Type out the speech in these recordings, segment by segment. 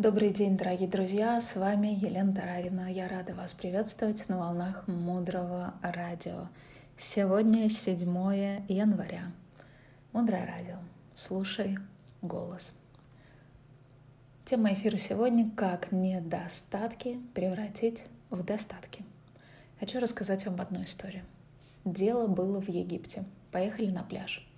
Добрый день, дорогие друзья! С вами Елена Тарарина. Я рада вас приветствовать на волнах Мудрого радио. Сегодня 7 января. Мудрое радио. Слушай голос. Тема эфира сегодня «Как недостатки превратить в достатки». Хочу рассказать вам одну историю. Дело было в Египте. Поехали на пляж.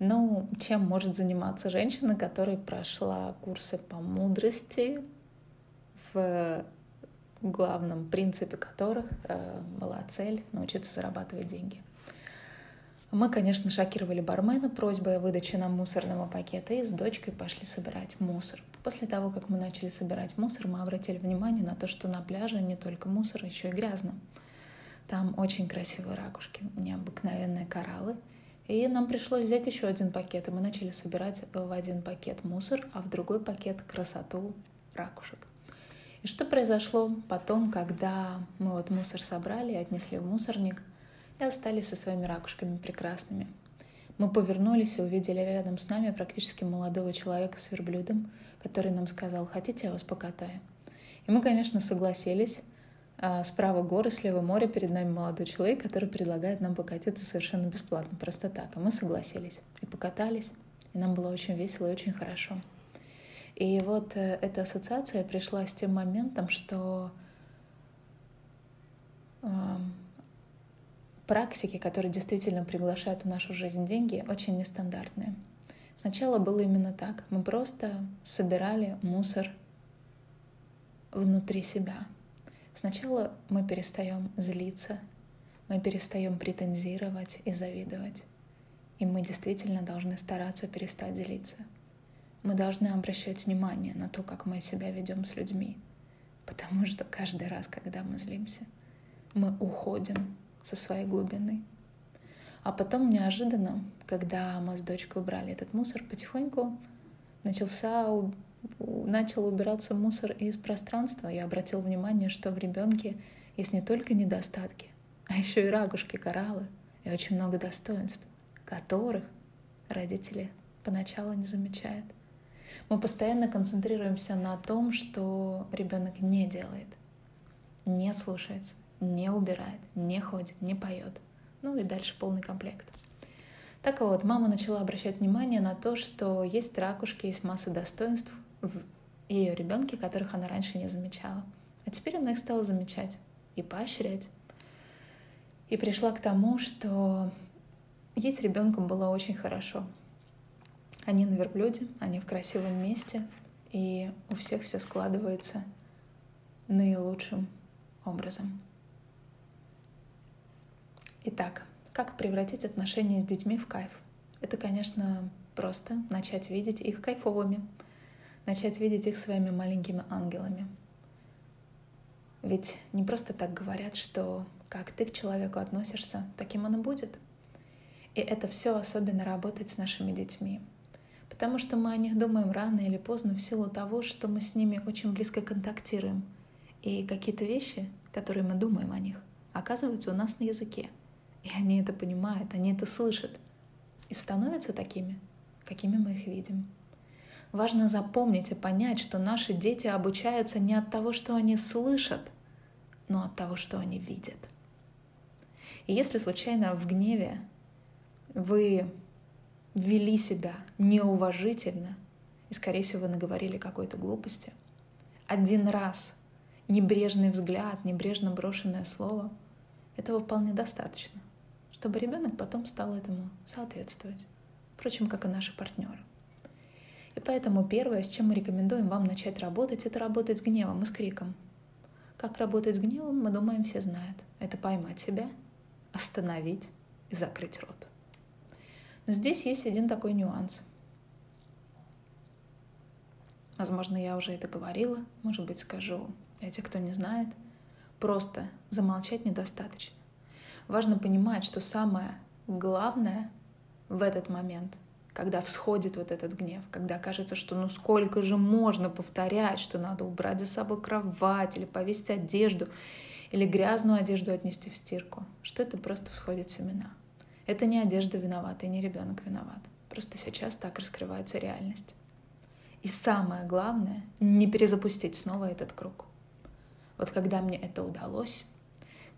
Ну, чем может заниматься женщина, которая прошла курсы по мудрости, в главном принципе которых э, была цель научиться зарабатывать деньги. Мы, конечно, шокировали бармена просьбой о выдаче нам мусорного пакета и с дочкой пошли собирать мусор. После того, как мы начали собирать мусор, мы обратили внимание на то, что на пляже не только мусор, еще и грязно. Там очень красивые ракушки, необыкновенные кораллы — и нам пришлось взять еще один пакет, и мы начали собирать в один пакет мусор, а в другой пакет красоту ракушек. И что произошло потом, когда мы вот мусор собрали отнесли в мусорник, и остались со своими ракушками прекрасными. Мы повернулись и увидели рядом с нами практически молодого человека с верблюдом, который нам сказал, хотите, я вас покатаю. И мы, конечно, согласились, справа горы, слева море, перед нами молодой человек, который предлагает нам покатиться совершенно бесплатно, просто так. А мы согласились и покатались, и нам было очень весело и очень хорошо. И вот э, эта ассоциация пришла с тем моментом, что практики, которые действительно приглашают в нашу жизнь деньги, очень нестандартные. Сначала было именно так. Мы просто собирали мусор внутри себя — Сначала мы перестаем злиться, мы перестаем претензировать и завидовать. И мы действительно должны стараться перестать злиться. Мы должны обращать внимание на то, как мы себя ведем с людьми. Потому что каждый раз, когда мы злимся, мы уходим со своей глубины. А потом неожиданно, когда мы с дочкой убрали этот мусор, потихоньку начался начал убираться мусор из пространства, я обратил внимание, что в ребенке есть не только недостатки, а еще и ракушки, кораллы и очень много достоинств, которых родители поначалу не замечают. Мы постоянно концентрируемся на том, что ребенок не делает, не слушается, не убирает, не ходит, не поет. Ну и дальше полный комплект. Так вот, мама начала обращать внимание на то, что есть ракушки, есть масса достоинств, в ее ребенке, которых она раньше не замечала. А теперь она их стала замечать и поощрять. И пришла к тому, что ей с ребенком было очень хорошо. Они на верблюде, они в красивом месте, и у всех все складывается наилучшим образом. Итак, как превратить отношения с детьми в кайф? Это, конечно, просто начать видеть их кайфовыми — начать видеть их своими маленькими ангелами. Ведь не просто так говорят, что как ты к человеку относишься, таким он и будет. И это все особенно работает с нашими детьми. Потому что мы о них думаем рано или поздно в силу того, что мы с ними очень близко контактируем. И какие-то вещи, которые мы думаем о них, оказываются у нас на языке. И они это понимают, они это слышат. И становятся такими, какими мы их видим. Важно запомнить и понять, что наши дети обучаются не от того, что они слышат, но от того, что они видят. И если случайно в гневе вы вели себя неуважительно, и, скорее всего, наговорили какой-то глупости, один раз небрежный взгляд, небрежно брошенное слово, этого вполне достаточно, чтобы ребенок потом стал этому соответствовать. Впрочем, как и наши партнеры. И поэтому первое, с чем мы рекомендуем вам начать работать, это работать с гневом и с криком. Как работать с гневом, мы думаем, все знают. Это поймать себя, остановить и закрыть рот. Но здесь есть один такой нюанс. Возможно, я уже это говорила, может быть, скажу для тех, кто не знает. Просто замолчать недостаточно. Важно понимать, что самое главное в этот момент — когда всходит вот этот гнев, когда кажется, что ну сколько же можно повторять, что надо убрать за собой кровать или повесить одежду, или грязную одежду отнести в стирку, что это просто всходит семена. Это не одежда виновата и не ребенок виноват. Просто сейчас так раскрывается реальность. И самое главное, не перезапустить снова этот круг. Вот когда мне это удалось,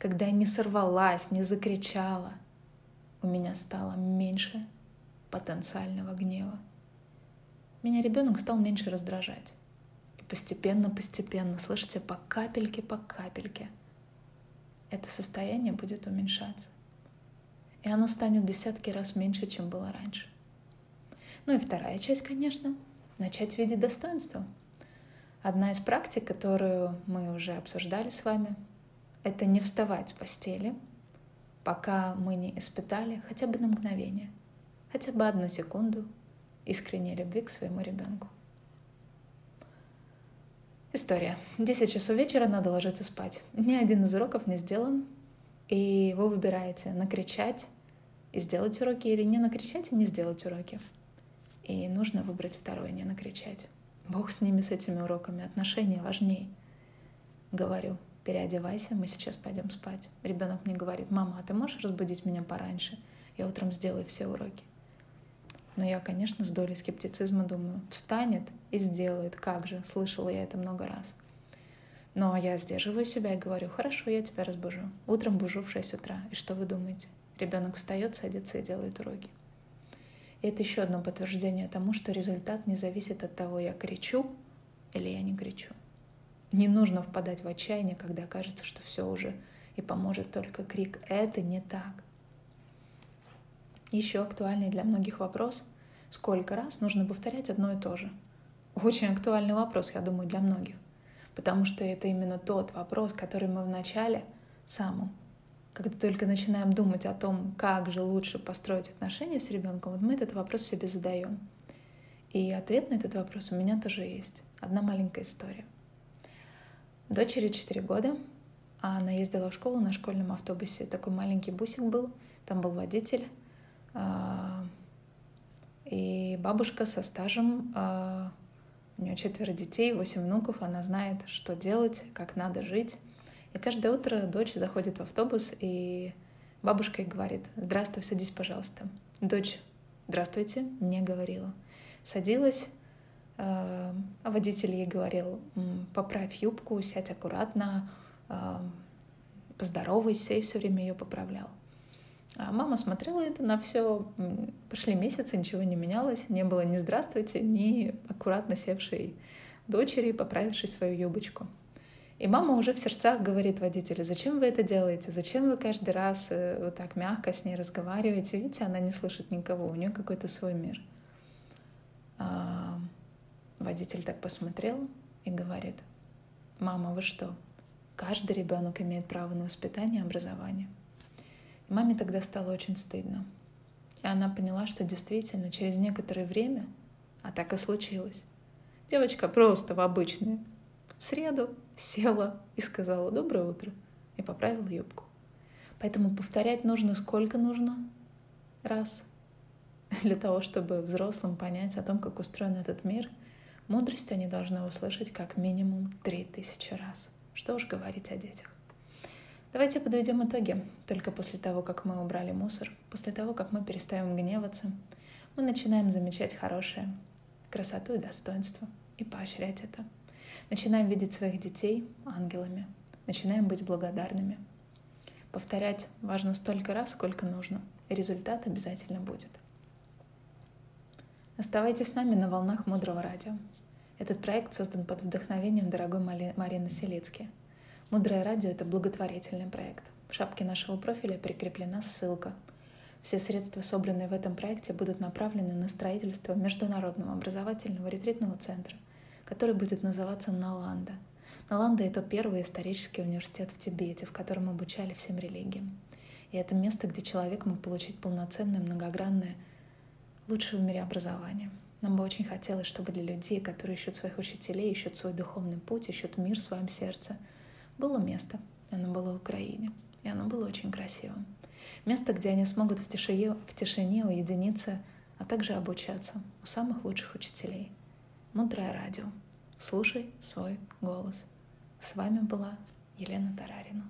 когда я не сорвалась, не закричала, у меня стало меньше потенциального гнева. Меня ребенок стал меньше раздражать. И постепенно, постепенно, слышите, по капельке, по капельке, это состояние будет уменьшаться. И оно станет десятки раз меньше, чем было раньше. Ну и вторая часть, конечно, начать видеть достоинство. Одна из практик, которую мы уже обсуждали с вами, это не вставать с постели, пока мы не испытали хотя бы на мгновение, хотя бы одну секунду искренней любви к своему ребенку. История. 10 часов вечера надо ложиться спать. Ни один из уроков не сделан, и вы выбираете накричать и сделать уроки или не накричать и не сделать уроки. И нужно выбрать второе, не накричать. Бог с ними, с этими уроками. Отношения важнее. Говорю, переодевайся, мы сейчас пойдем спать. Ребенок мне говорит, мама, а ты можешь разбудить меня пораньше? Я утром сделаю все уроки. Но я, конечно, с долей скептицизма думаю, встанет и сделает, как же, слышала я это много раз. Но я сдерживаю себя и говорю, хорошо, я тебя разбужу. Утром бужу в 6 утра. И что вы думаете? Ребенок встает, садится и делает уроки. И это еще одно подтверждение тому, что результат не зависит от того, я кричу или я не кричу. Не нужно впадать в отчаяние, когда кажется, что все уже и поможет только крик. Это не так. Еще актуальный для многих вопрос, сколько раз нужно повторять одно и то же. Очень актуальный вопрос, я думаю, для многих. Потому что это именно тот вопрос, который мы вначале самым когда только начинаем думать о том, как же лучше построить отношения с ребенком, вот мы этот вопрос себе задаем. И ответ на этот вопрос у меня тоже есть. Одна маленькая история. Дочери 4 года, а она ездила в школу на школьном автобусе. Такой маленький бусик был, там был водитель. А, и бабушка со стажем, а, у нее четверо детей, восемь внуков, она знает, что делать, как надо жить. И каждое утро дочь заходит в автобус, и бабушка ей говорит, здравствуй, садись, пожалуйста. Дочь, здравствуйте, не говорила. Садилась, э, а водитель ей говорил, поправь юбку, сядь аккуратно, поздоровайся, и все время ее поправлял. А мама смотрела это на все, пошли месяцы, ничего не менялось, не было ни здравствуйте, ни аккуратно севшей дочери, поправившей свою юбочку. И мама уже в сердцах говорит водителю, зачем вы это делаете, зачем вы каждый раз э, вот так мягко с ней разговариваете. Видите, она не слышит никого, у нее какой-то свой мир. А водитель так посмотрел и говорит, мама, вы что, каждый ребенок имеет право на воспитание и образование. Маме тогда стало очень стыдно. И она поняла, что действительно через некоторое время, а так и случилось, девочка просто в обычной среду села и сказала «Доброе утро» и поправила юбку. Поэтому повторять нужно сколько нужно раз для того, чтобы взрослым понять о том, как устроен этот мир. Мудрость они должны услышать как минимум три тысячи раз. Что уж говорить о детях. Давайте подведем итоги. Только после того, как мы убрали мусор, после того, как мы перестаем гневаться, мы начинаем замечать хорошее, красоту и достоинство и поощрять это. Начинаем видеть своих детей ангелами, начинаем быть благодарными. Повторять важно столько раз, сколько нужно, и результат обязательно будет. Оставайтесь с нами на волнах Мудрого Радио. Этот проект создан под вдохновением дорогой Марины Селицки. Мудрое радио — это благотворительный проект. В шапке нашего профиля прикреплена ссылка. Все средства, собранные в этом проекте, будут направлены на строительство Международного образовательного ретритного центра — который будет называться Наланда. Наланда — это первый исторический университет в Тибете, в котором обучали всем религиям. И это место, где человек мог получить полноценное, многогранное, лучшее в мире образование. Нам бы очень хотелось, чтобы для людей, которые ищут своих учителей, ищут свой духовный путь, ищут мир в своем сердце, было место. Оно было в Украине. И оно было очень красивым. Место, где они смогут в тишине, в тишине уединиться, а также обучаться у самых лучших учителей — Мудрое радио. Слушай свой голос. С вами была Елена Тарарина.